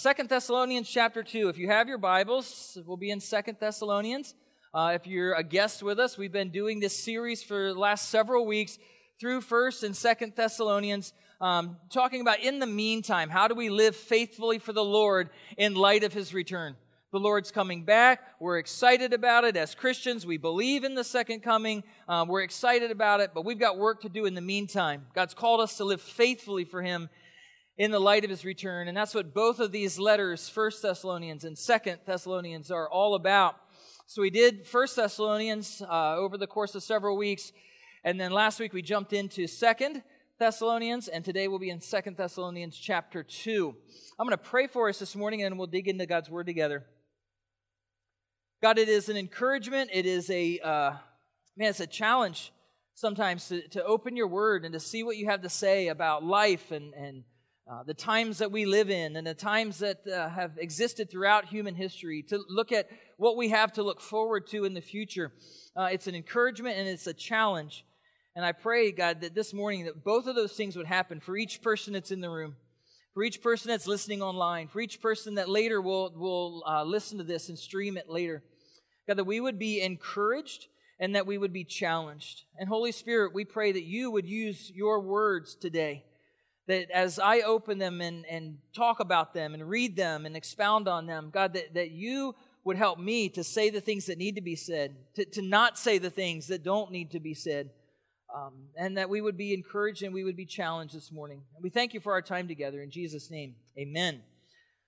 Second Thessalonians chapter 2. If you have your Bibles, we'll be in Second Thessalonians. Uh, if you're a guest with us, we've been doing this series for the last several weeks through First and Second Thessalonians, um, talking about in the meantime, how do we live faithfully for the Lord in light of His return? The Lord's coming back. We're excited about it. As Christians, we believe in the second coming. Um, we're excited about it, but we've got work to do in the meantime. God's called us to live faithfully for Him in the light of His return. And that's what both of these letters, First Thessalonians and Second Thessalonians, are all about. So we did First Thessalonians uh, over the course of several weeks. And then last week we jumped into Second Thessalonians, and today we'll be in Second Thessalonians chapter 2. I'm going to pray for us this morning, and we'll dig into God's Word together. God, it is an encouragement. It is a, uh, man, it's a challenge sometimes to, to open your word and to see what you have to say about life and, and uh, the times that we live in and the times that uh, have existed throughout human history, to look at what we have to look forward to in the future. Uh, it's an encouragement and it's a challenge. And I pray, God, that this morning that both of those things would happen for each person that's in the room for each person that's listening online, for each person that later will, will uh, listen to this and stream it later. God, that we would be encouraged and that we would be challenged. And Holy Spirit, we pray that you would use your words today. That as I open them and, and talk about them and read them and expound on them, God, that, that you would help me to say the things that need to be said, to, to not say the things that don't need to be said, um, and that we would be encouraged and we would be challenged this morning. And we thank you for our time together. In Jesus' name, amen.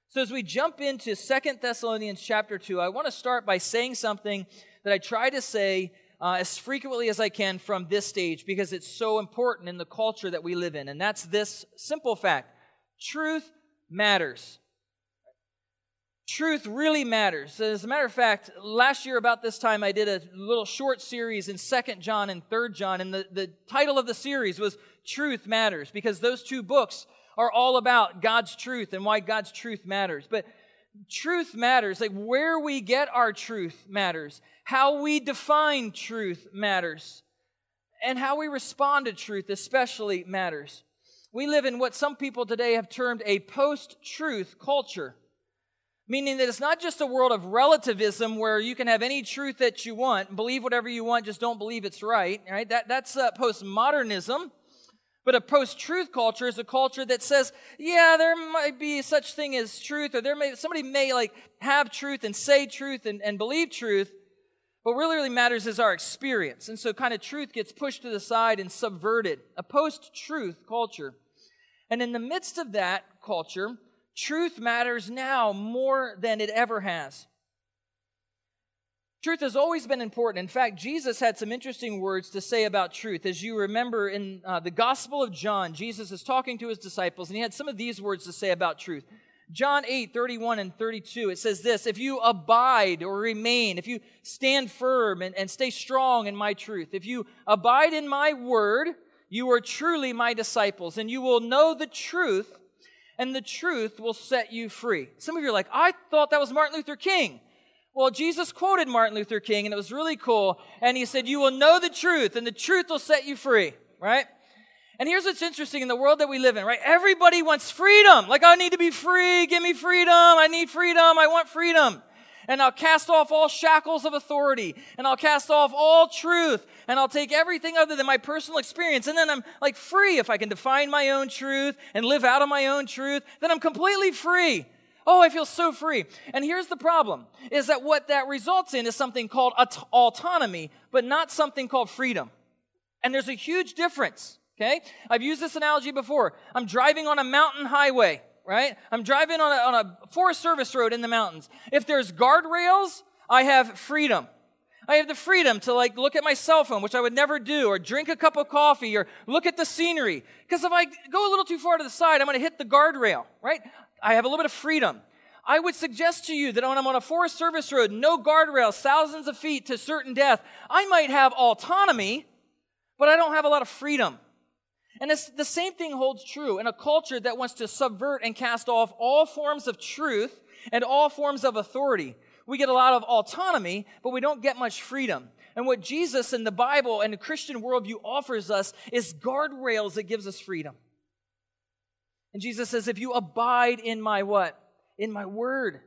So as we jump into Second Thessalonians chapter 2, I want to start by saying something that I try to say uh, as frequently as I can from this stage because it's so important in the culture that we live in. And that's this simple fact truth matters. Truth really matters. As a matter of fact, last year about this time, I did a little short series in Second John and Third John, and the, the title of the series was Truth Matters because those two books are all about God's truth and why God's truth matters. But truth matters. Like where we get our truth matters. How we define truth matters. And how we respond to truth especially matters. We live in what some people today have termed a post truth culture, meaning that it's not just a world of relativism where you can have any truth that you want, believe whatever you want, just don't believe it's right. Right? That, that's uh, postmodernism. But a post-truth culture is a culture that says, yeah, there might be such thing as truth, or there may somebody may like have truth and say truth and, and believe truth. But what really matters is our experience. And so kind of truth gets pushed to the side and subverted. A post-truth culture. And in the midst of that culture, truth matters now more than it ever has. Truth has always been important. In fact, Jesus had some interesting words to say about truth. As you remember in uh, the Gospel of John, Jesus is talking to his disciples, and he had some of these words to say about truth. John 8, 31 and 32, it says this If you abide or remain, if you stand firm and, and stay strong in my truth, if you abide in my word, you are truly my disciples, and you will know the truth, and the truth will set you free. Some of you are like, I thought that was Martin Luther King. Well, Jesus quoted Martin Luther King, and it was really cool. And he said, You will know the truth, and the truth will set you free, right? And here's what's interesting in the world that we live in, right? Everybody wants freedom. Like, I need to be free. Give me freedom. I need freedom. I want freedom. And I'll cast off all shackles of authority. And I'll cast off all truth. And I'll take everything other than my personal experience. And then I'm like free. If I can define my own truth and live out of my own truth, then I'm completely free. Oh, I feel so free. And here's the problem is that what that results in is something called aut- autonomy, but not something called freedom. And there's a huge difference, okay? I've used this analogy before. I'm driving on a mountain highway, right? I'm driving on a, on a Forest Service road in the mountains. If there's guardrails, I have freedom. I have the freedom to like look at my cell phone, which I would never do, or drink a cup of coffee, or look at the scenery. Because if I go a little too far to the side, I'm going to hit the guardrail, right? I have a little bit of freedom. I would suggest to you that when I'm on a Forest Service road, no guardrails, thousands of feet to certain death, I might have autonomy, but I don't have a lot of freedom. And the same thing holds true in a culture that wants to subvert and cast off all forms of truth and all forms of authority. We get a lot of autonomy, but we don't get much freedom. And what Jesus and the Bible and the Christian worldview offers us is guardrails that gives us freedom. And Jesus says, if you abide in my what? In my word.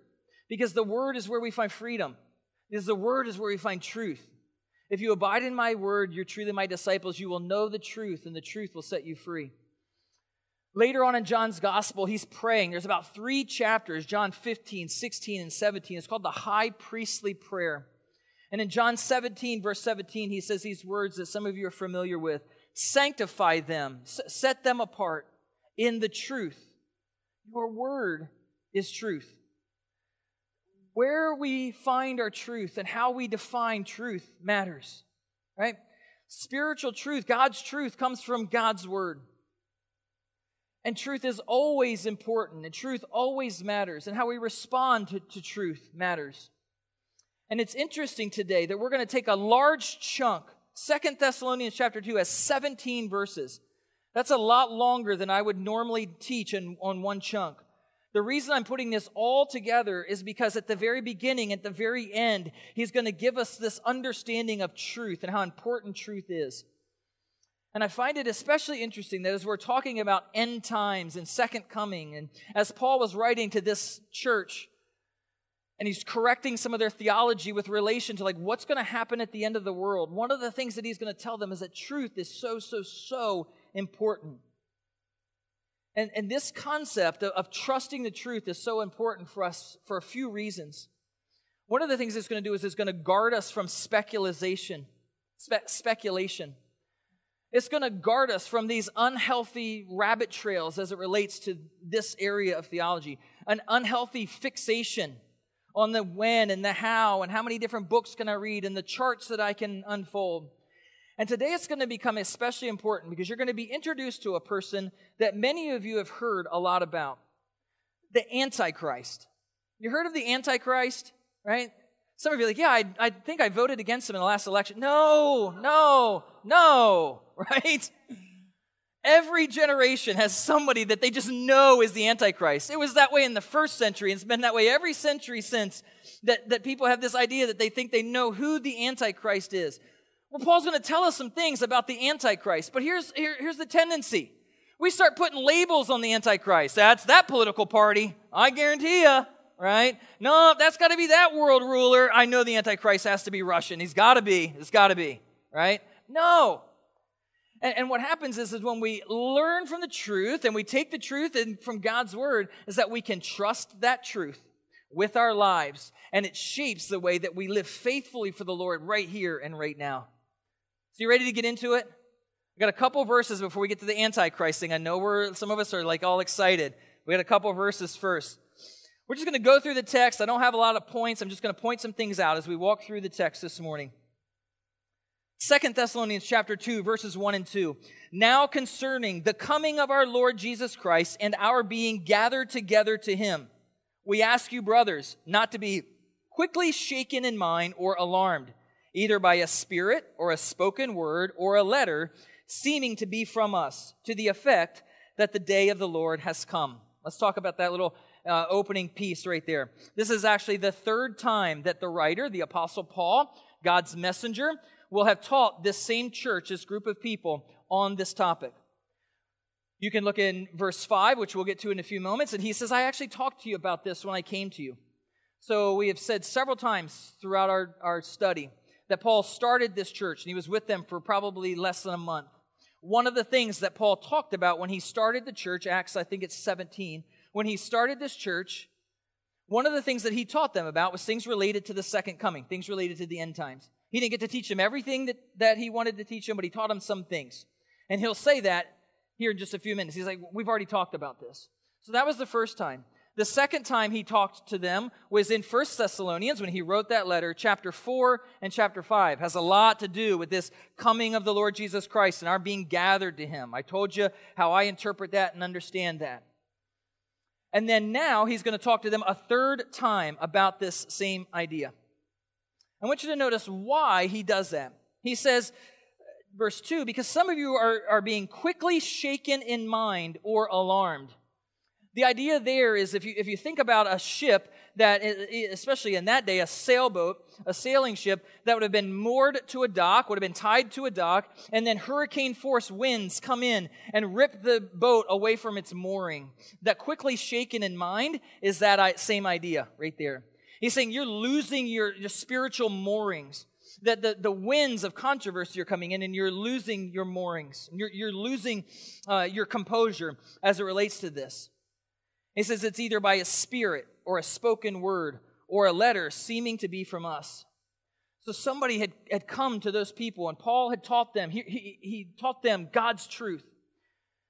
Because the word is where we find freedom. Because the word is where we find truth. If you abide in my word, you're truly my disciples. You will know the truth, and the truth will set you free. Later on in John's gospel, he's praying. There's about three chapters John 15, 16, and 17. It's called the high priestly prayer. And in John 17, verse 17, he says these words that some of you are familiar with Sanctify them, set them apart in the truth. Your word is truth. Where we find our truth and how we define truth matters, right? Spiritual truth, God's truth, comes from God's word. And truth is always important, and truth always matters, and how we respond to, to truth matters. And it's interesting today that we're going to take a large chunk. Second Thessalonians chapter 2 has 17 verses. That's a lot longer than I would normally teach in, on one chunk. The reason I'm putting this all together is because at the very beginning, at the very end, he's going to give us this understanding of truth and how important truth is. And I find it especially interesting that as we're talking about end times and second coming, and as Paul was writing to this church, and he's correcting some of their theology with relation to like what's going to happen at the end of the world, one of the things that he's going to tell them is that truth is so, so, so important. And, and this concept of, of trusting the truth is so important for us for a few reasons. One of the things it's going to do is it's going to guard us from speculation. Spe- speculation. It's going to guard us from these unhealthy rabbit trails as it relates to this area of theology. An unhealthy fixation on the when and the how and how many different books can I read and the charts that I can unfold. And today it's going to become especially important because you're going to be introduced to a person that many of you have heard a lot about the Antichrist. You heard of the Antichrist, right? Some of you are like, yeah, I, I think I voted against him in the last election. No, no, no, right? Every generation has somebody that they just know is the Antichrist. It was that way in the first century, and it's been that way every century since that, that people have this idea that they think they know who the Antichrist is. Well, Paul's going to tell us some things about the Antichrist, but here's, here, here's the tendency. We start putting labels on the Antichrist. That's that political party. I guarantee you, right? No, that's got to be that world ruler. I know the Antichrist has to be Russian. He's got to be. It's got to be, right? No. And, and, what happens is, is when we learn from the truth and we take the truth and from God's word, is that we can trust that truth with our lives, and it shapes the way that we live faithfully for the Lord right here and right now. So, you ready to get into it? I got a couple verses before we get to the Antichrist thing. I know we're, some of us are like all excited. We got a couple verses first. We're just going to go through the text. I don't have a lot of points. I'm just going to point some things out as we walk through the text this morning. Second Thessalonians chapter 2 verses 1 and 2. Now concerning the coming of our Lord Jesus Christ and our being gathered together to him, we ask you brothers not to be quickly shaken in mind or alarmed either by a spirit or a spoken word or a letter seeming to be from us, to the effect that the day of the Lord has come. Let's talk about that little uh, opening piece right there. This is actually the third time that the writer, the Apostle Paul, God's messenger, will have taught this same church, this group of people, on this topic. You can look in verse 5, which we'll get to in a few moments, and he says, I actually talked to you about this when I came to you. So we have said several times throughout our, our study that Paul started this church, and he was with them for probably less than a month. One of the things that Paul talked about when he started the church, Acts, I think it's 17, when he started this church, one of the things that he taught them about was things related to the second coming, things related to the end times. He didn't get to teach them everything that, that he wanted to teach them, but he taught them some things. And he'll say that here in just a few minutes. He's like, We've already talked about this. So that was the first time. The second time he talked to them was in First Thessalonians when he wrote that letter, chapter 4 and chapter 5. Has a lot to do with this coming of the Lord Jesus Christ and our being gathered to him. I told you how I interpret that and understand that. And then now he's going to talk to them a third time about this same idea. I want you to notice why he does that. He says, verse 2, because some of you are, are being quickly shaken in mind or alarmed. The idea there is if you, if you think about a ship that, especially in that day, a sailboat, a sailing ship that would have been moored to a dock, would have been tied to a dock, and then hurricane force winds come in and rip the boat away from its mooring. That quickly shaken in mind is that same idea right there. He's saying you're losing your, your spiritual moorings that the, the winds of controversy are coming in and you're losing your moorings. You're, you're losing uh, your composure as it relates to this. He says it's either by a spirit or a spoken word or a letter seeming to be from us. So somebody had, had come to those people, and Paul had taught them, he, he, he taught them God's truth.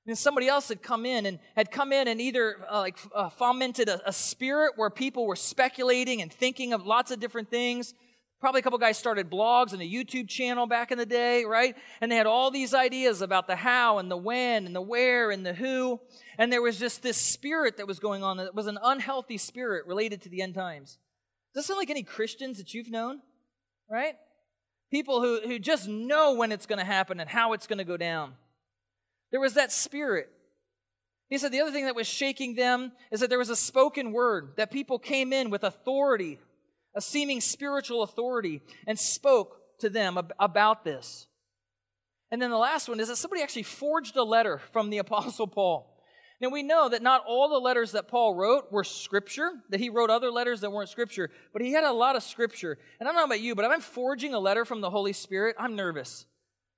And somebody else had come in and had come in and either uh, like uh, fomented a, a spirit where people were speculating and thinking of lots of different things. Probably a couple guys started blogs and a YouTube channel back in the day, right? And they had all these ideas about the how and the when and the where and the who. And there was just this spirit that was going on that was an unhealthy spirit related to the end times. Does this sound like any Christians that you've known? Right? People who, who just know when it's going to happen and how it's going to go down. There was that spirit. He said the other thing that was shaking them is that there was a spoken word, that people came in with authority a seeming spiritual authority, and spoke to them ab- about this. And then the last one is that somebody actually forged a letter from the Apostle Paul. Now we know that not all the letters that Paul wrote were scripture, that he wrote other letters that weren't scripture, but he had a lot of scripture. And I don't know about you, but if I'm forging a letter from the Holy Spirit, I'm nervous,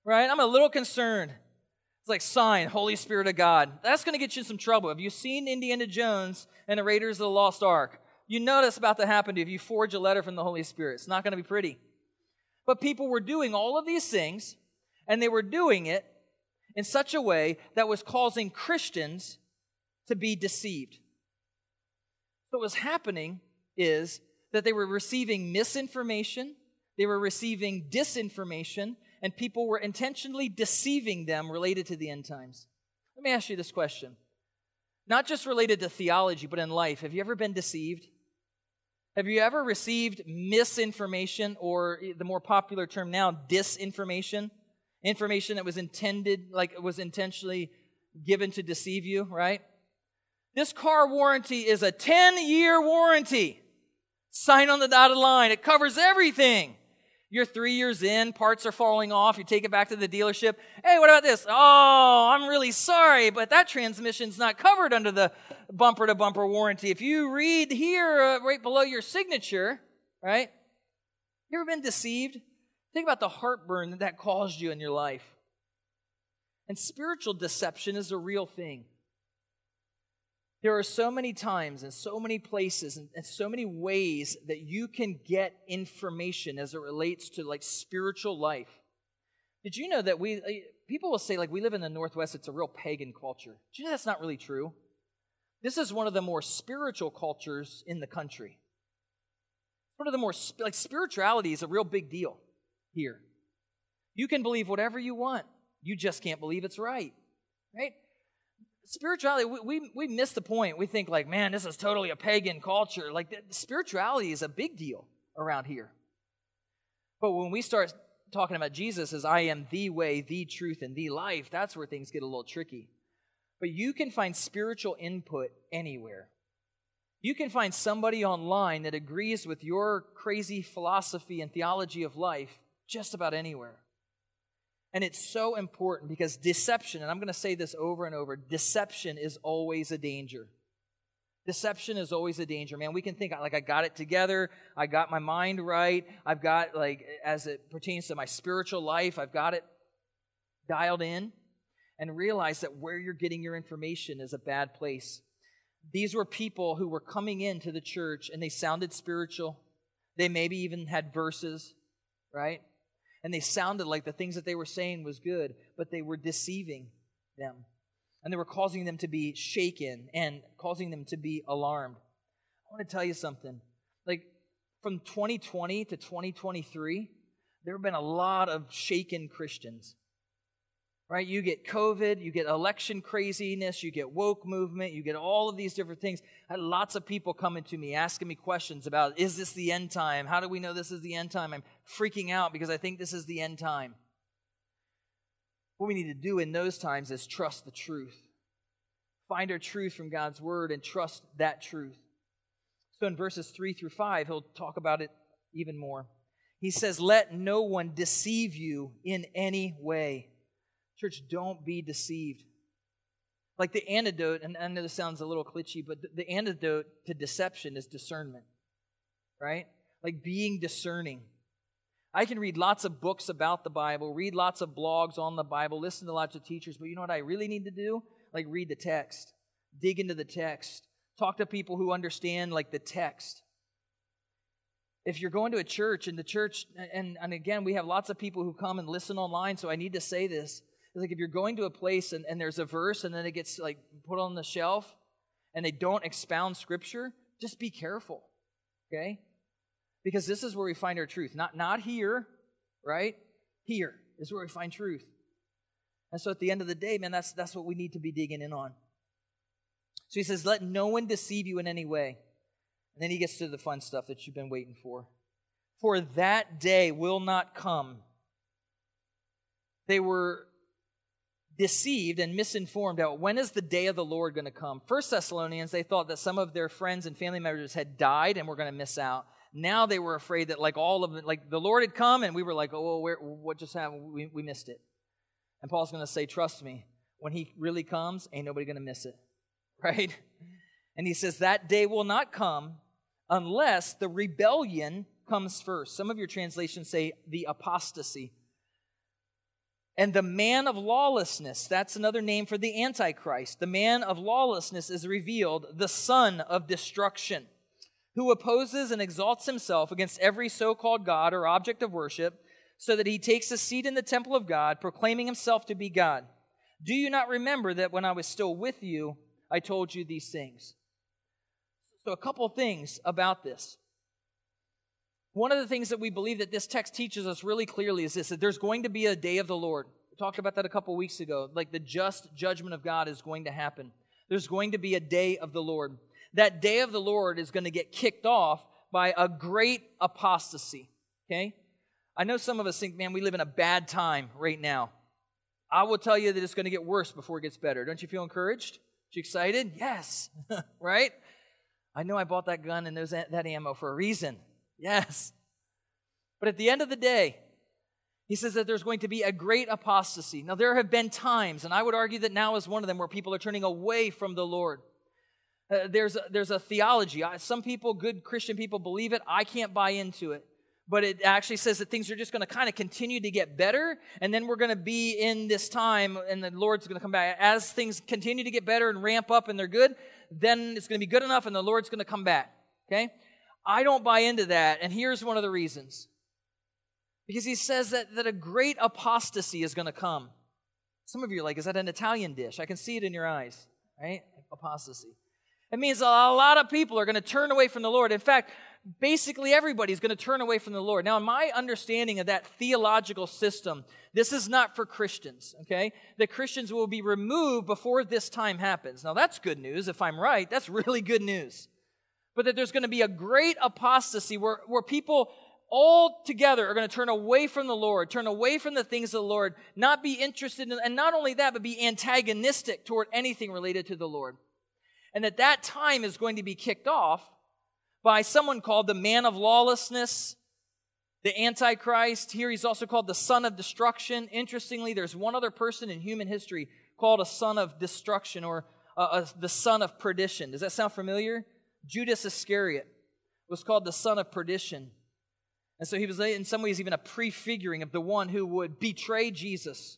right? I'm a little concerned. It's like sign, Holy Spirit of God. That's going to get you some trouble. Have you seen Indiana Jones and the Raiders of the Lost Ark? You know that's about to happen to you if you forge a letter from the Holy Spirit. It's not going to be pretty. But people were doing all of these things, and they were doing it in such a way that was causing Christians to be deceived. So what was happening is that they were receiving misinformation, they were receiving disinformation, and people were intentionally deceiving them related to the end times. Let me ask you this question. Not just related to theology, but in life. Have you ever been deceived? Have you ever received misinformation, or the more popular term now, disinformation? Information that was intended, like it was intentionally given to deceive you, right? This car warranty is a 10 year warranty. Sign on the dotted line, it covers everything. You're three years in, parts are falling off, you take it back to the dealership. Hey, what about this? Oh, I'm really sorry, but that transmission's not covered under the bumper to bumper warranty. If you read here, uh, right below your signature, right? You ever been deceived? Think about the heartburn that that caused you in your life. And spiritual deception is a real thing. There are so many times and so many places and, and, so many ways that you can get information as it relates to like spiritual life. Did you know that we, uh, people will say, like, we live in the Northwest, it's a real pagan culture. Did you know that's not really true? This is one of the more spiritual cultures in the country. One of the more, like, spirituality is a real big deal here. You can believe whatever you want, you just can't believe it's right, right? spirituality we, we, we miss the point we think like man this is totally a pagan culture like the, spirituality is a big deal around here but when we start talking about jesus as i am the way the truth and the life that's where things get a little tricky but you can find spiritual input anywhere you can find somebody online that agrees with your crazy philosophy and theology of life just about anywhere and it's so important because deception, and I'm going to say this over and over deception is always a danger. Deception is always a danger, man. We can think like I got it together, I got my mind right, I've got like as it pertains to my spiritual life, I've got it dialed in, and realize that where you're getting your information is a bad place. These were people who were coming into the church and they sounded spiritual. They maybe even had verses, right? and they sounded like the things that they were saying was good, but they were deceiving them. And they were causing them to be shaken and causing them to be alarmed. I want to tell you something. Like from 2020 to 2023, there have been a lot of shaken Christians right? You get COVID, you get election craziness, you get woke movement, you get all of these different things. I had lots of people coming to me asking me questions about is this the end time? How do we know this is the end time? I'm freaking out because I think this is the end time. What we need to do in those times is trust the truth. find our truth from God's word and trust that truth. So in verses 3 through 5, he'll talk about it even more. He says, Let no one deceive you in any way. Church, don't be deceived. Like the antidote, and I know this sounds a little cliche, but the antidote to deception is discernment, right? Like being discerning. I can read lots of books about the Bible, read lots of blogs on the Bible, listen to lots of teachers, but you know what I really need to do? Like read the text, dig into the text, talk to people who understand like the text. If you're going to a church and the church, and, and again, we have lots of people who come and listen online, so I need to say this. It's like if you're going to a place and, and there's a verse and then it gets like put on the shelf and they don't expound scripture, just be careful. Okay? Because this is where we find our truth. Not, not here, right? Here is where we find truth. And so at the end of the day, man, that's, that's what we need to be digging in on. So he says, Let no one deceive you in any way. And then he gets to the fun stuff that you've been waiting for. For that day will not come. They were deceived and misinformed about when is the day of the Lord going to come. First Thessalonians, they thought that some of their friends and family members had died and were going to miss out. Now they were afraid that like all of it, like the Lord had come and we were like, oh, where, what just happened? We, we missed it. And Paul's going to say, trust me, when he really comes, ain't nobody going to miss it. Right? And he says, that day will not come unless the rebellion comes first. Some of your translations say the apostasy. And the man of lawlessness, that's another name for the Antichrist. The man of lawlessness is revealed, the son of destruction who opposes and exalts himself against every so called God or object of worship, so that he takes a seat in the temple of God, proclaiming himself to be God. Do you not remember that when I was still with you, I told you these things? So, a couple things about this. One of the things that we believe that this text teaches us really clearly is this that there's going to be a day of the Lord. We talked about that a couple weeks ago. Like the just judgment of God is going to happen. There's going to be a day of the Lord that day of the Lord is going to get kicked off by a great apostasy. Okay? I know some of us think, man, we live in a bad time right now. I will tell you that it's going to get worse before it gets better. Don't you feel encouraged? Are You excited? Yes. right? I know I bought that gun and that, that ammo for a reason. Yes. But at the end of the day, he says that there's going to be a great apostasy. Now, there have been times, and I would argue that now is one of them, where people are turning away from the Lord. Uh, there's, a, there's a theology. I, some people, good Christian people, believe it. I can't buy into it. But it actually says that things are just going to kind of continue to get better, and then we're going to be in this time, and the Lord's going to come back. As things continue to get better and ramp up and they're good, then it's going to be good enough, and the Lord's going to come back. Okay? I don't buy into that, and here's one of the reasons. Because he says that, that a great apostasy is going to come. Some of you are like, is that an Italian dish? I can see it in your eyes, right? Apostasy. It means a lot of people are going to turn away from the Lord. In fact, basically everybody's going to turn away from the Lord. Now, in my understanding of that theological system, this is not for Christians, okay? The Christians will be removed before this time happens. Now, that's good news. If I'm right, that's really good news. But that there's going to be a great apostasy where, where people all together are going to turn away from the Lord, turn away from the things of the Lord, not be interested in, and not only that, but be antagonistic toward anything related to the Lord. And that that time is going to be kicked off by someone called the man of lawlessness, the Antichrist. Here he's also called the son of destruction. Interestingly, there's one other person in human history called a son of destruction or uh, the son of perdition. Does that sound familiar? Judas Iscariot was called the son of perdition. And so he was, in some ways, even a prefiguring of the one who would betray Jesus.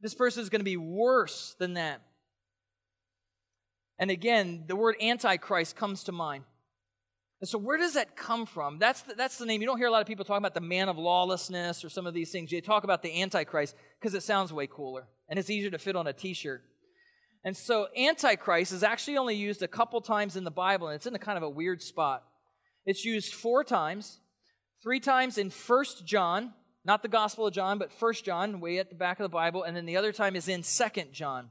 This person is going to be worse than that. And again, the word antichrist comes to mind. And so, where does that come from? That's the, that's the name. You don't hear a lot of people talking about the man of lawlessness or some of these things. They talk about the antichrist because it sounds way cooler and it's easier to fit on a t shirt. And so, antichrist is actually only used a couple times in the Bible, and it's in a kind of a weird spot. It's used four times, three times in First John, not the Gospel of John, but First John, way at the back of the Bible, and then the other time is in Second John.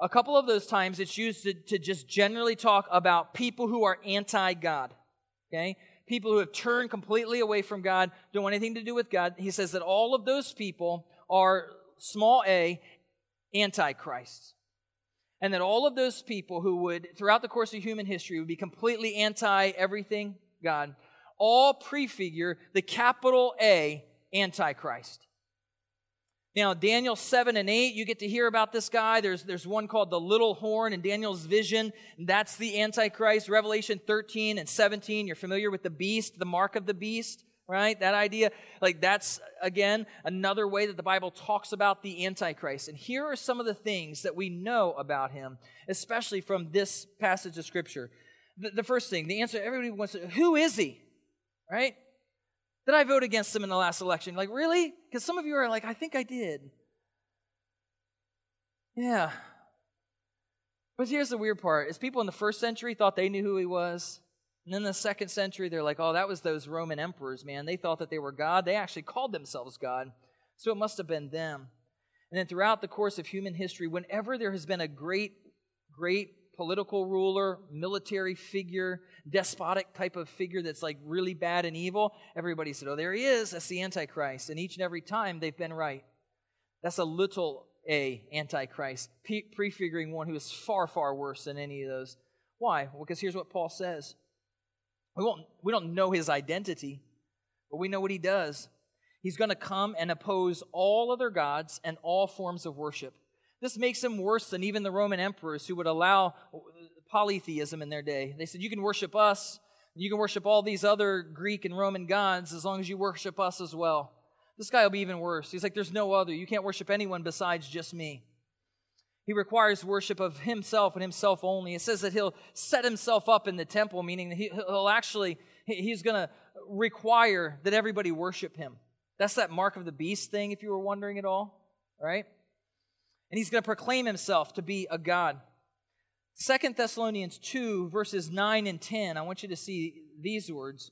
A couple of those times it's used to, to just generally talk about people who are anti God. Okay? People who have turned completely away from God, don't want anything to do with God. He says that all of those people are small a antichrists. And that all of those people who would, throughout the course of human history, would be completely anti everything God, all prefigure the capital A Antichrist. Now, Daniel 7 and 8, you get to hear about this guy. There's, there's one called the little horn in Daniel's vision. That's the Antichrist. Revelation 13 and 17, you're familiar with the beast, the mark of the beast, right? That idea. Like, that's, again, another way that the Bible talks about the Antichrist. And here are some of the things that we know about him, especially from this passage of Scripture. The, the first thing, the answer everybody wants to who is he? Right? Did I vote against him in the last election? Like, really? Because some of you are like, I think I did. Yeah. But here's the weird part is people in the first century thought they knew who he was. And then the second century, they're like, oh, that was those Roman emperors, man. They thought that they were God. They actually called themselves God. So it must have been them. And then throughout the course of human history, whenever there has been a great, great political ruler, military figure, despotic type of figure that's like really bad and evil, everybody said, Oh, there he is. That's the Antichrist. And each and every time they've been right. That's a little a Antichrist, prefiguring one who is far, far worse than any of those. Why? Well, because here's what Paul says. We, won't, we don't know his identity, but we know what he does. He's going to come and oppose all other gods and all forms of worship. This makes him worse than even the Roman emperors who would allow polytheism in their day. They said, You can worship us, you can worship all these other Greek and Roman gods as long as you worship us as well. This guy will be even worse. He's like, There's no other. You can't worship anyone besides just me. He requires worship of himself and himself only. It says that he'll set himself up in the temple, meaning that he'll actually, he's going to require that everybody worship him. That's that mark of the beast thing, if you were wondering at all, right? and he's going to proclaim himself to be a God. Second Thessalonians 2, verses 9 and 10, I want you to see these words.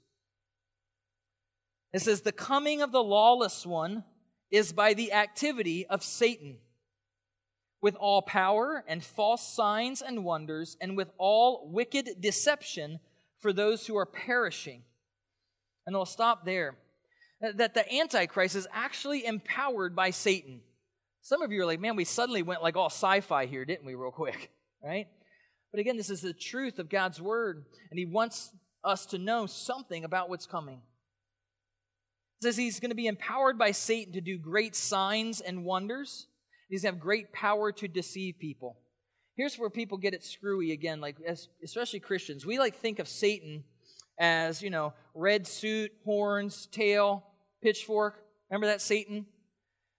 It says, The coming of the lawless one is by the activity of Satan, with all power and false signs and wonders, and with all wicked deception for those who are perishing. And I'll stop there. That the Antichrist is actually empowered by Satan. Some of you are like, man, we suddenly went like all sci fi here, didn't we, real quick? Right? But again, this is the truth of God's word, and He wants us to know something about what's coming. It says He's going to be empowered by Satan to do great signs and wonders. To have great power to deceive people. Here's where people get it screwy again, like especially Christians. We like think of Satan as, you know, red suit, horns, tail, pitchfork. Remember that Satan?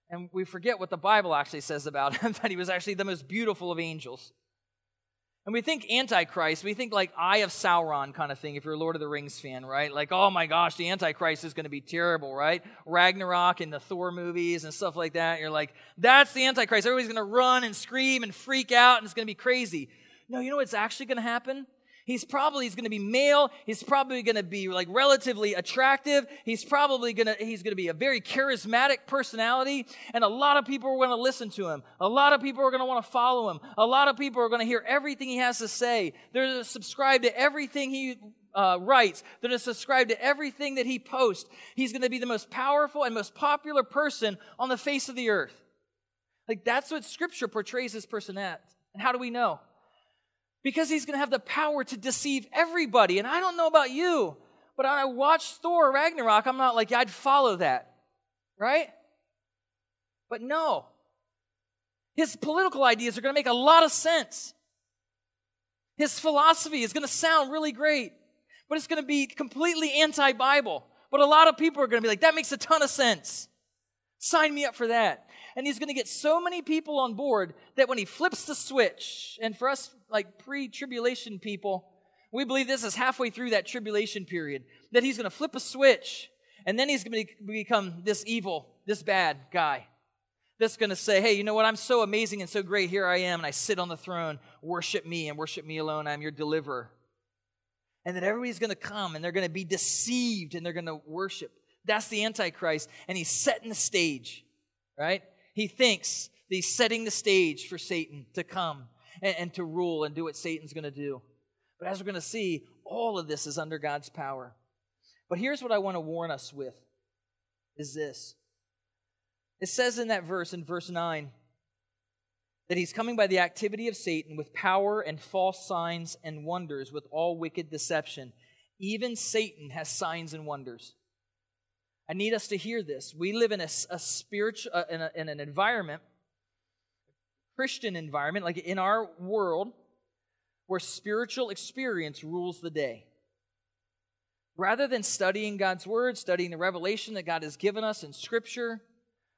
And we forget what the Bible actually says about him that he was actually the most beautiful of angels. And we think Antichrist, we think like Eye of Sauron kind of thing, if you're a Lord of the Rings fan, right? Like, oh my gosh, the Antichrist is going to be terrible, right? Ragnarok and the Thor movies and stuff like that. You're like, that's the Antichrist. Everybody's going to run and scream and freak out and it's going to be crazy. No, you know what's actually going to happen? He's probably he's going to be male. He's probably going to be like relatively attractive. He's probably going to he's going to be a very charismatic personality and a lot of people are going to listen to him. A lot of people are going to want to follow him. A lot of people are going to hear everything he has to say. They're going to subscribe to everything he uh, writes. They're going to subscribe to everything that he posts. He's going to be the most powerful and most popular person on the face of the earth. Like that's what scripture portrays his person as. And how do we know? Because he's going to have the power to deceive everybody. And I don't know about you, but when I watch Thor Ragnarok, I'm not like, yeah, I'd follow that, right? But no. His political ideas are going to make a lot of sense. His philosophy is going to sound really great, but it's going to be completely anti Bible. But a lot of people are going to be like, that makes a ton of sense. Sign me up for that. And he's going to get so many people on board that when he flips the switch, and for us, like pre tribulation people, we believe this is halfway through that tribulation period, that he's going to flip a switch, and then he's going to become this evil, this bad guy that's going to say, hey, you know what? I'm so amazing and so great. Here I am, and I sit on the throne. Worship me and worship me alone. I'm your deliverer. And then everybody's going to come and they're going to be deceived and they're going to worship. That's the Antichrist, and he's setting the stage, right? He thinks he's setting the stage for Satan to come and, and to rule and do what Satan's going to do. But as we're going to see, all of this is under God's power. But here's what I want to warn us with is this. It says in that verse, in verse 9, that he's coming by the activity of Satan with power and false signs and wonders, with all wicked deception. Even Satan has signs and wonders. I need us to hear this. We live in a, a spiritual, uh, in, a, in an environment, Christian environment, like in our world, where spiritual experience rules the day. Rather than studying God's Word, studying the revelation that God has given us in Scripture,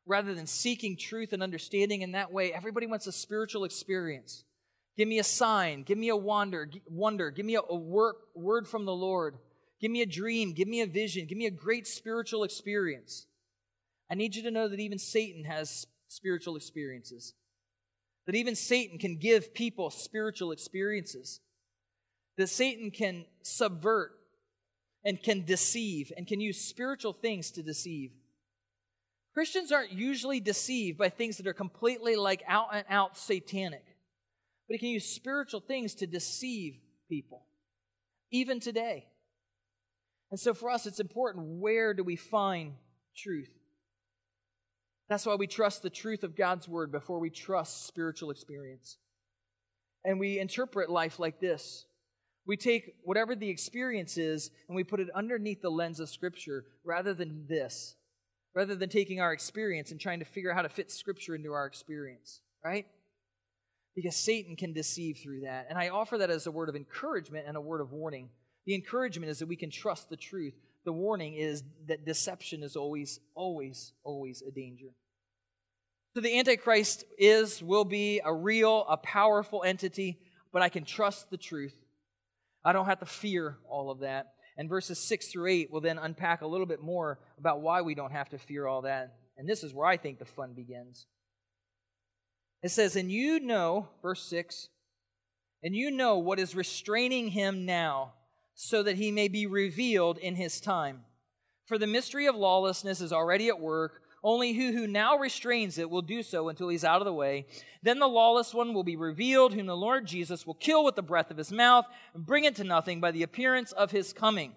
rather than seeking truth and understanding in that way, everybody wants a spiritual experience. Give me a sign, give me a wonder, wonder, give me a, a work, word from the Lord, give me a dream, give me a vision, give me a great spiritual experience. I need you to know that even Satan has spiritual experiences. That even Satan can give people spiritual experiences. That Satan can subvert and can deceive and can use spiritual things to deceive. Christians aren't usually deceived by things that are completely like out and out satanic, but he can use spiritual things to deceive people, even today. And so for us, it's important where do we find truth? That's why we trust the truth of God's word before we trust spiritual experience. And we interpret life like this. We take whatever the experience is and we put it underneath the lens of Scripture rather than this rather than taking our experience and trying to figure out how to fit Scripture into our experience, right? Because Satan can deceive through that. And I offer that as a word of encouragement and a word of warning. The encouragement is that we can trust the truth. The warning is that deception is always, always, always a danger. So the Antichrist is, will be a real, a powerful entity, but I can trust the truth. I don't have to fear all of that. And verses 6 through 8 will then unpack a little bit more about why we don't have to fear all that. And this is where I think the fun begins. It says, And you know, verse 6, and you know what is restraining him now, so that he may be revealed in his time. For the mystery of lawlessness is already at work. Only who who now restrains it will do so until he's out of the way. Then the lawless one will be revealed, whom the Lord Jesus will kill with the breath of his mouth and bring it to nothing by the appearance of his coming.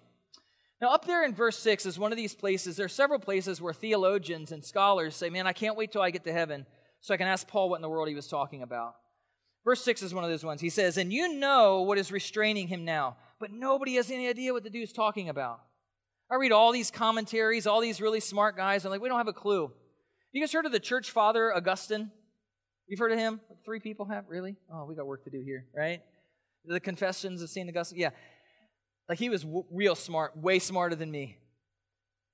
Now, up there in verse 6 is one of these places. There are several places where theologians and scholars say, Man, I can't wait till I get to heaven so I can ask Paul what in the world he was talking about. Verse 6 is one of those ones. He says, And you know what is restraining him now, but nobody has any idea what the dude's talking about. I read all these commentaries, all these really smart guys, and like, we don't have a clue. You guys heard of the church father, Augustine? You've heard of him? Three people have? Really? Oh, we got work to do here, right? The Confessions of St. Augustine? Yeah. Like, he was w- real smart, way smarter than me.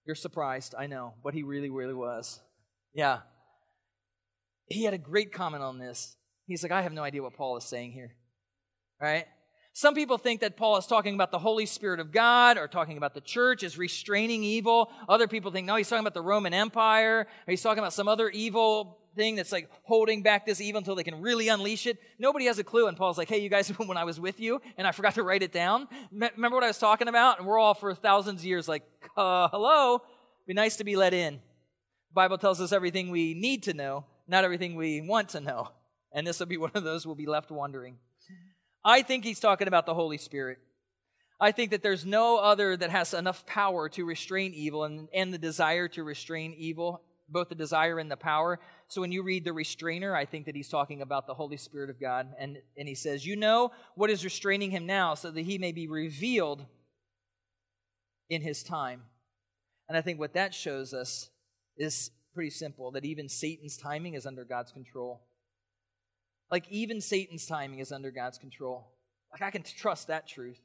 You're surprised, I know, but he really, really was. Yeah. He had a great comment on this. He's like, I have no idea what Paul is saying here, right? Some people think that Paul is talking about the Holy Spirit of God or talking about the church as restraining evil. Other people think, no, he's talking about the Roman Empire he's talking about some other evil thing that's like holding back this evil until they can really unleash it. Nobody has a clue. And Paul's like, hey, you guys, when I was with you and I forgot to write it down, remember what I was talking about? And we're all for thousands of years like, uh, hello, be nice to be let in. The Bible tells us everything we need to know, not everything we want to know. And this will be one of those we'll be left wondering. I think he's talking about the Holy Spirit. I think that there's no other that has enough power to restrain evil and, and the desire to restrain evil, both the desire and the power. So when you read the restrainer, I think that he's talking about the Holy Spirit of God. And, and he says, You know what is restraining him now so that he may be revealed in his time. And I think what that shows us is pretty simple that even Satan's timing is under God's control. Like even Satan's timing is under God's control. Like I can trust that truth.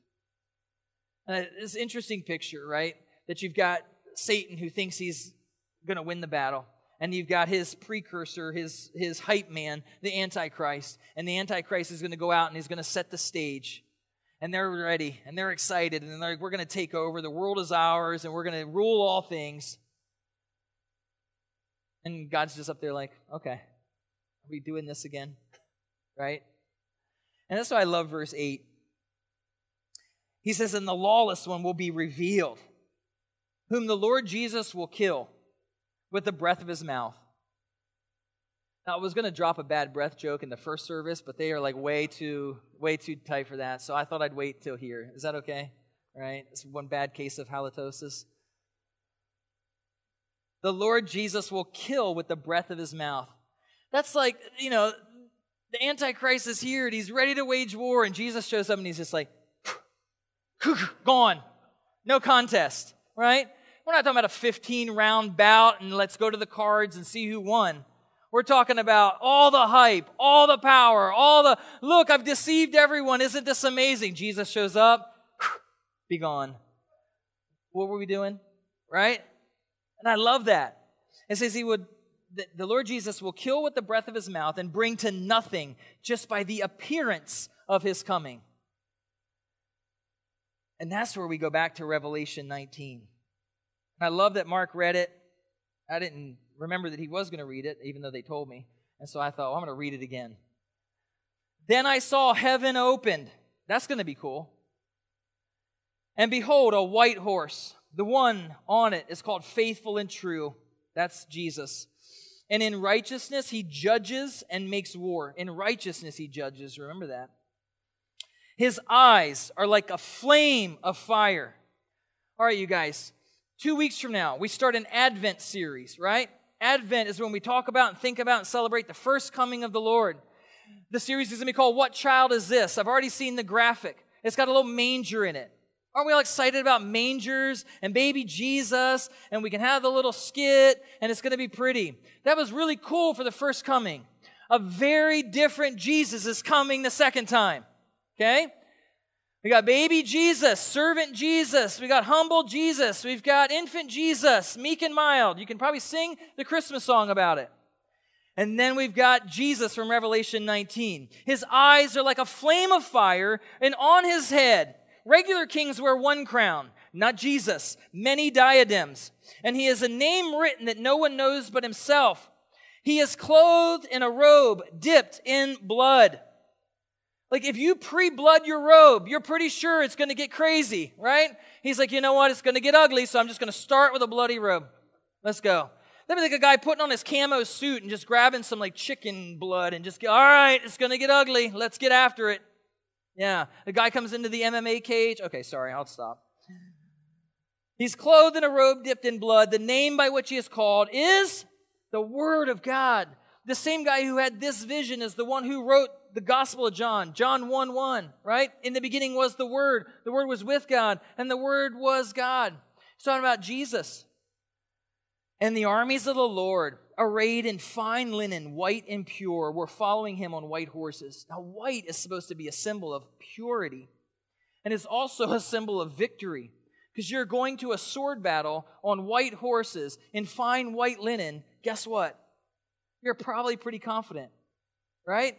And it's an interesting picture, right? That you've got Satan who thinks he's going to win the battle. And you've got his precursor, his, his hype man, the Antichrist. And the Antichrist is going to go out and he's going to set the stage. And they're ready and they're excited. And they're like, we're going to take over. The world is ours and we're going to rule all things. And God's just up there like, okay, are we doing this again? Right? And that's why I love verse 8. He says, And the lawless one will be revealed, whom the Lord Jesus will kill with the breath of his mouth. Now, I was going to drop a bad breath joke in the first service, but they are like way too, way too tight for that. So I thought I'd wait till here. Is that okay? Right? It's one bad case of halitosis. The Lord Jesus will kill with the breath of his mouth. That's like, you know, the Antichrist is here and he's ready to wage war. And Jesus shows up and he's just like, gone. No contest, right? We're not talking about a 15 round bout and let's go to the cards and see who won. We're talking about all the hype, all the power, all the look, I've deceived everyone. Isn't this amazing? Jesus shows up, be gone. What were we doing? Right? And I love that. It says he would the Lord Jesus will kill with the breath of his mouth and bring to nothing just by the appearance of his coming. And that's where we go back to Revelation 19. I love that Mark read it. I didn't remember that he was going to read it, even though they told me. And so I thought, well, I'm going to read it again. Then I saw heaven opened. That's going to be cool. And behold, a white horse. The one on it is called Faithful and True. That's Jesus. And in righteousness, he judges and makes war. In righteousness, he judges. Remember that. His eyes are like a flame of fire. All right, you guys, two weeks from now, we start an Advent series, right? Advent is when we talk about and think about and celebrate the first coming of the Lord. The series is going to be called What Child Is This? I've already seen the graphic. It's got a little manger in it. Aren't we all excited about mangers and baby Jesus? And we can have the little skit and it's going to be pretty. That was really cool for the first coming. A very different Jesus is coming the second time. Okay? We got baby Jesus, servant Jesus. We got humble Jesus. We've got infant Jesus, meek and mild. You can probably sing the Christmas song about it. And then we've got Jesus from Revelation 19. His eyes are like a flame of fire, and on his head Regular kings wear one crown, not Jesus, many diadems. And he has a name written that no one knows but himself. He is clothed in a robe dipped in blood. Like if you pre blood your robe, you're pretty sure it's going to get crazy, right? He's like, you know what? It's going to get ugly, so I'm just going to start with a bloody robe. Let's go. That'd be like a guy putting on his camo suit and just grabbing some like chicken blood and just, go, all right, it's going to get ugly. Let's get after it. Yeah. A guy comes into the MMA cage. Okay, sorry, I'll stop. He's clothed in a robe dipped in blood. The name by which he is called is the Word of God. The same guy who had this vision is the one who wrote the Gospel of John, John 1 1, right? In the beginning was the Word. The Word was with God, and the Word was God. He's talking about Jesus. And the armies of the Lord arrayed in fine linen, white and pure, were following him on white horses. Now, white is supposed to be a symbol of purity, and it's also a symbol of victory. Because you're going to a sword battle on white horses in fine white linen. Guess what? You're probably pretty confident, right?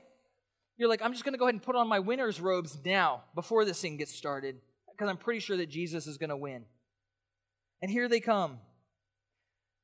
You're like, I'm just going to go ahead and put on my winner's robes now before this thing gets started because I'm pretty sure that Jesus is going to win. And here they come.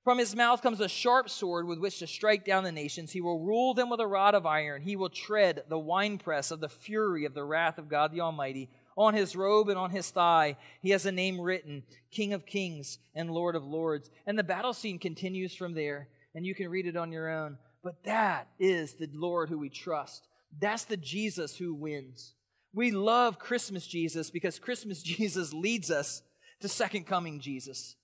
From his mouth comes a sharp sword with which to strike down the nations. He will rule them with a rod of iron. He will tread the winepress of the fury of the wrath of God the Almighty. On his robe and on his thigh, he has a name written King of Kings and Lord of Lords. And the battle scene continues from there, and you can read it on your own. But that is the Lord who we trust. That's the Jesus who wins. We love Christmas Jesus because Christmas Jesus leads us to second coming Jesus.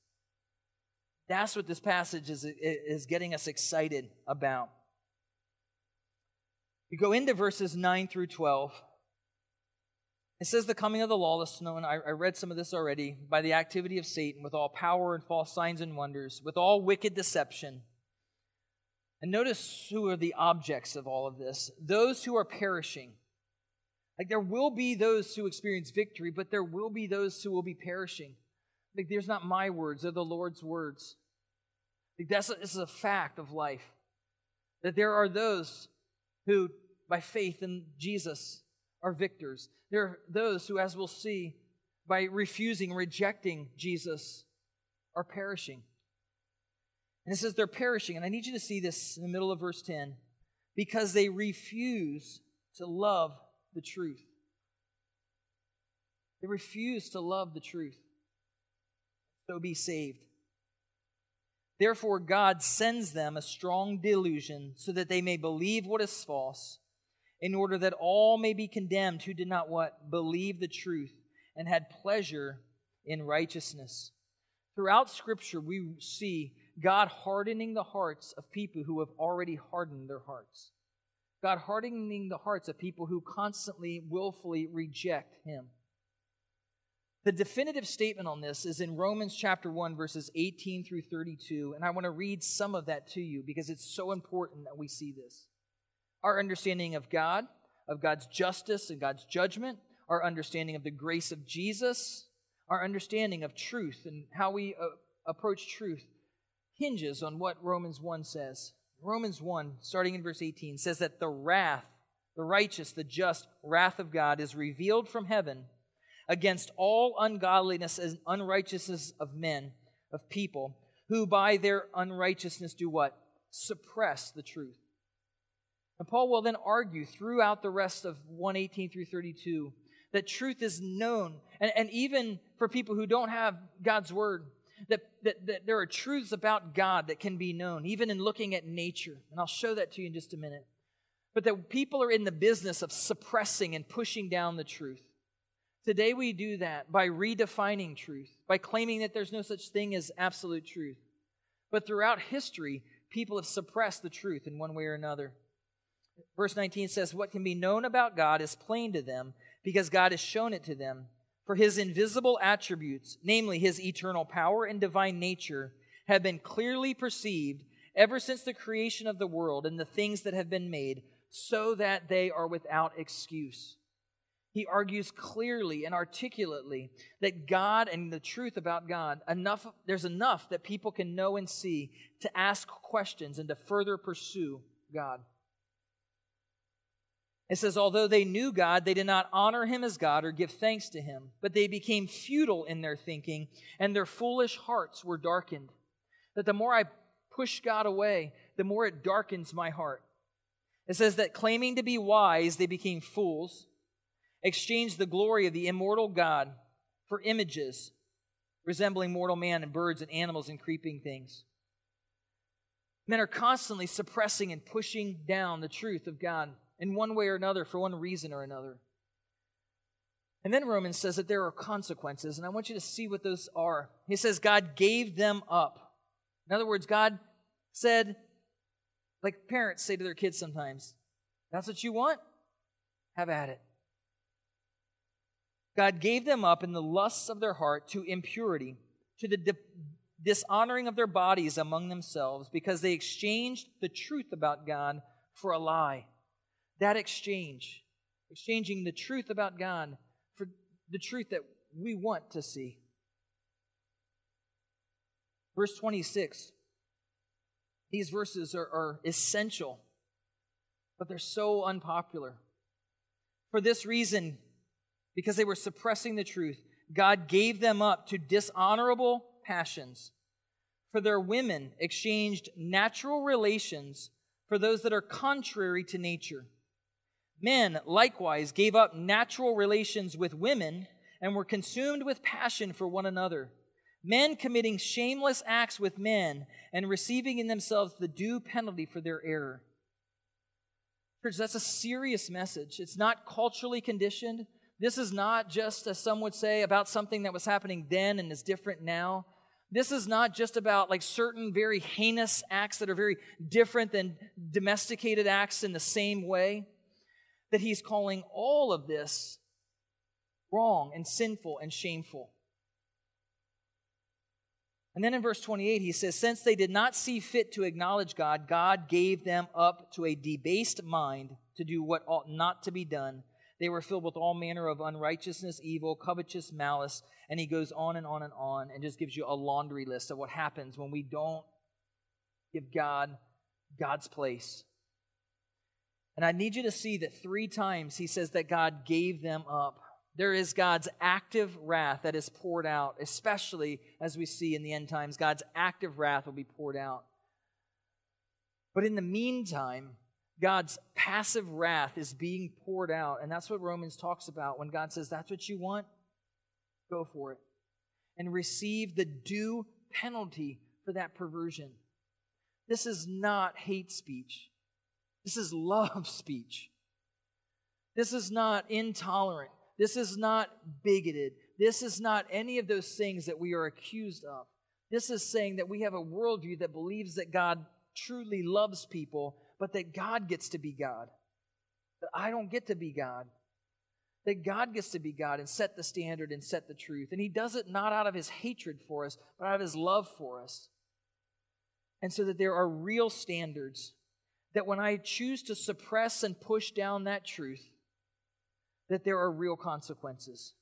That's what this passage is, is getting us excited about. You go into verses 9 through 12. It says the coming of the lawless known, I, I read some of this already, by the activity of Satan with all power and false signs and wonders, with all wicked deception. And notice who are the objects of all of this those who are perishing. Like there will be those who experience victory, but there will be those who will be perishing. Like there's not my words, they're the Lord's words. That's a, this is a fact of life. That there are those who, by faith in Jesus, are victors. There are those who, as we'll see, by refusing, rejecting Jesus, are perishing. And it says they're perishing. And I need you to see this in the middle of verse 10 because they refuse to love the truth. They refuse to love the truth. So be saved. Therefore, God sends them a strong delusion so that they may believe what is false, in order that all may be condemned who did not what? Believe the truth and had pleasure in righteousness. Throughout Scripture, we see God hardening the hearts of people who have already hardened their hearts. God hardening the hearts of people who constantly, willfully reject Him. The definitive statement on this is in Romans chapter 1, verses 18 through 32. And I want to read some of that to you because it's so important that we see this. Our understanding of God, of God's justice and God's judgment, our understanding of the grace of Jesus, our understanding of truth and how we uh, approach truth hinges on what Romans 1 says. Romans 1, starting in verse 18, says that the wrath, the righteous, the just wrath of God is revealed from heaven against all ungodliness and unrighteousness of men, of people, who by their unrighteousness do what? Suppress the truth. And Paul will then argue throughout the rest of 118 through 32 that truth is known. And, and even for people who don't have God's word, that, that, that there are truths about God that can be known, even in looking at nature. And I'll show that to you in just a minute. But that people are in the business of suppressing and pushing down the truth. Today we do that by redefining truth, by claiming that there's no such thing as absolute truth. But throughout history, people have suppressed the truth in one way or another. Verse 19 says, What can be known about God is plain to them because God has shown it to them. For his invisible attributes, namely his eternal power and divine nature, have been clearly perceived ever since the creation of the world and the things that have been made, so that they are without excuse. He argues clearly and articulately that God and the truth about God, enough, there's enough that people can know and see to ask questions and to further pursue God. It says, although they knew God, they did not honor him as God or give thanks to him, but they became futile in their thinking, and their foolish hearts were darkened. That the more I push God away, the more it darkens my heart. It says that claiming to be wise, they became fools exchanged the glory of the immortal God for images resembling mortal man and birds and animals and creeping things. Men are constantly suppressing and pushing down the truth of God in one way or another for one reason or another. And then Romans says that there are consequences, and I want you to see what those are. He says God gave them up. In other words, God said, like parents say to their kids sometimes, That's what you want? Have at it. God gave them up in the lusts of their heart to impurity, to the di- dishonoring of their bodies among themselves, because they exchanged the truth about God for a lie. That exchange, exchanging the truth about God for the truth that we want to see. Verse 26. These verses are, are essential, but they're so unpopular. For this reason, because they were suppressing the truth, God gave them up to dishonorable passions. For their women exchanged natural relations for those that are contrary to nature. Men likewise gave up natural relations with women and were consumed with passion for one another. Men committing shameless acts with men and receiving in themselves the due penalty for their error. Church, that's a serious message. It's not culturally conditioned. This is not just, as some would say, about something that was happening then and is different now. This is not just about like certain very heinous acts that are very different than domesticated acts in the same way. That he's calling all of this wrong and sinful and shameful. And then in verse 28, he says, Since they did not see fit to acknowledge God, God gave them up to a debased mind to do what ought not to be done they were filled with all manner of unrighteousness, evil, covetous, malice. And he goes on and on and on and just gives you a laundry list of what happens when we don't give God God's place. And I need you to see that three times he says that God gave them up. There is God's active wrath that is poured out, especially as we see in the end times. God's active wrath will be poured out. But in the meantime, God's passive wrath is being poured out. And that's what Romans talks about when God says, That's what you want? Go for it. And receive the due penalty for that perversion. This is not hate speech, this is love speech. This is not intolerant. This is not bigoted. This is not any of those things that we are accused of. This is saying that we have a worldview that believes that God truly loves people but that God gets to be God. that I don't get to be God. That God gets to be God and set the standard and set the truth. And He does it not out of His hatred for us, but out of His love for us. And so that there are real standards that when I choose to suppress and push down that truth, that there are real consequences.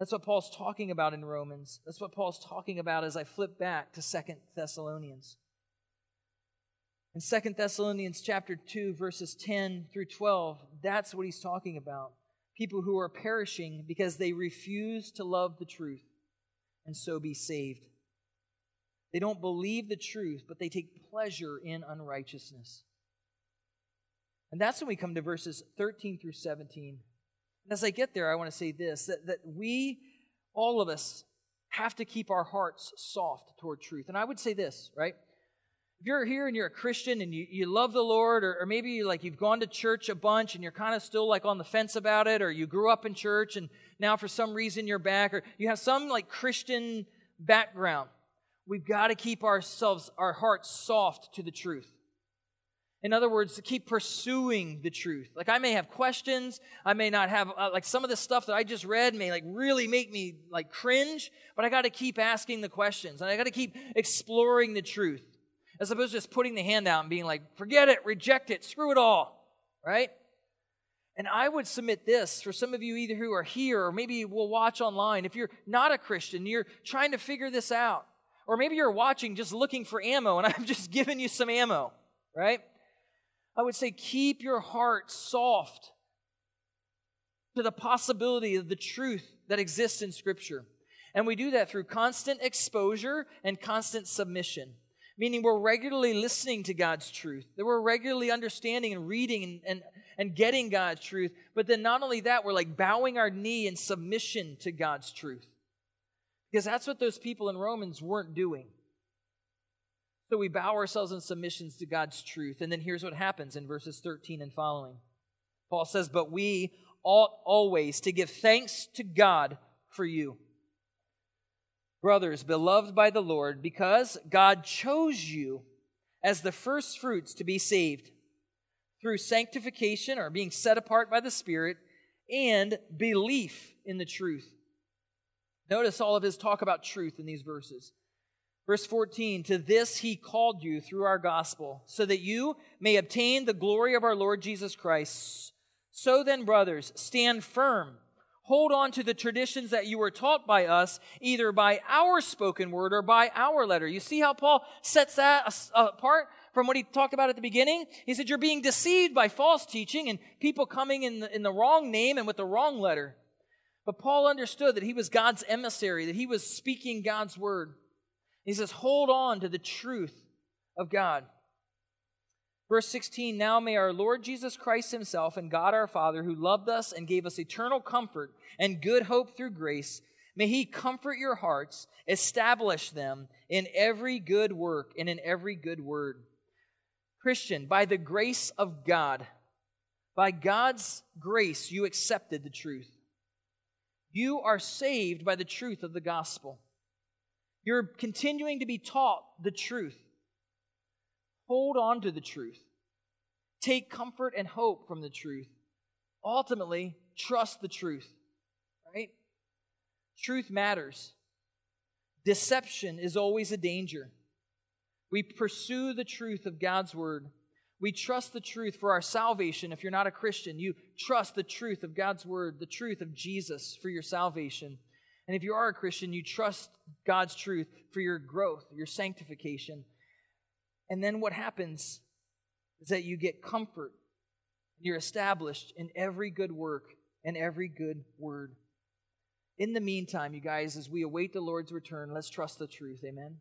That's what Paul's talking about in Romans. That's what Paul's talking about as I flip back to Second Thessalonians. In Second Thessalonians chapter 2 verses 10 through 12, that's what he's talking about. People who are perishing because they refuse to love the truth and so be saved. They don't believe the truth, but they take pleasure in unrighteousness. And that's when we come to verses 13 through 17. And as I get there, I want to say this that, that we, all of us, have to keep our hearts soft toward truth. And I would say this, right? If you're here and you're a Christian and you, you love the Lord, or, or maybe like you've gone to church a bunch and you're kind of still like on the fence about it, or you grew up in church and now for some reason you're back, or you have some like Christian background, we've got to keep ourselves, our hearts soft to the truth. In other words, to keep pursuing the truth. Like I may have questions, I may not have uh, like some of the stuff that I just read may like really make me like cringe, but I got to keep asking the questions and I got to keep exploring the truth. As opposed to just putting the hand out and being like, forget it, reject it, screw it all, right? And I would submit this for some of you either who are here or maybe will watch online. If you're not a Christian, you're trying to figure this out. Or maybe you're watching just looking for ammo and I've just given you some ammo, right? I would say keep your heart soft to the possibility of the truth that exists in Scripture. And we do that through constant exposure and constant submission, meaning we're regularly listening to God's truth, that we're regularly understanding and reading and, and, and getting God's truth. But then not only that, we're like bowing our knee in submission to God's truth. Because that's what those people in Romans weren't doing. So we bow ourselves in submissions to God's truth. And then here's what happens in verses 13 and following. Paul says, But we ought always to give thanks to God for you. Brothers, beloved by the Lord, because God chose you as the first fruits to be saved through sanctification or being set apart by the Spirit and belief in the truth. Notice all of his talk about truth in these verses. Verse 14, to this he called you through our gospel, so that you may obtain the glory of our Lord Jesus Christ. So then, brothers, stand firm. Hold on to the traditions that you were taught by us, either by our spoken word or by our letter. You see how Paul sets that uh, apart from what he talked about at the beginning? He said, You're being deceived by false teaching and people coming in the, in the wrong name and with the wrong letter. But Paul understood that he was God's emissary, that he was speaking God's word. He says, hold on to the truth of God. Verse 16 Now may our Lord Jesus Christ Himself and God our Father, who loved us and gave us eternal comfort and good hope through grace, may He comfort your hearts, establish them in every good work and in every good word. Christian, by the grace of God, by God's grace, you accepted the truth. You are saved by the truth of the gospel. You're continuing to be taught the truth. Hold on to the truth. Take comfort and hope from the truth. Ultimately, trust the truth, right? Truth matters. Deception is always a danger. We pursue the truth of God's word. We trust the truth for our salvation. If you're not a Christian, you trust the truth of God's word, the truth of Jesus for your salvation. And if you are a Christian, you trust God's truth for your growth, your sanctification. And then what happens is that you get comfort. You're established in every good work and every good word. In the meantime, you guys, as we await the Lord's return, let's trust the truth. Amen.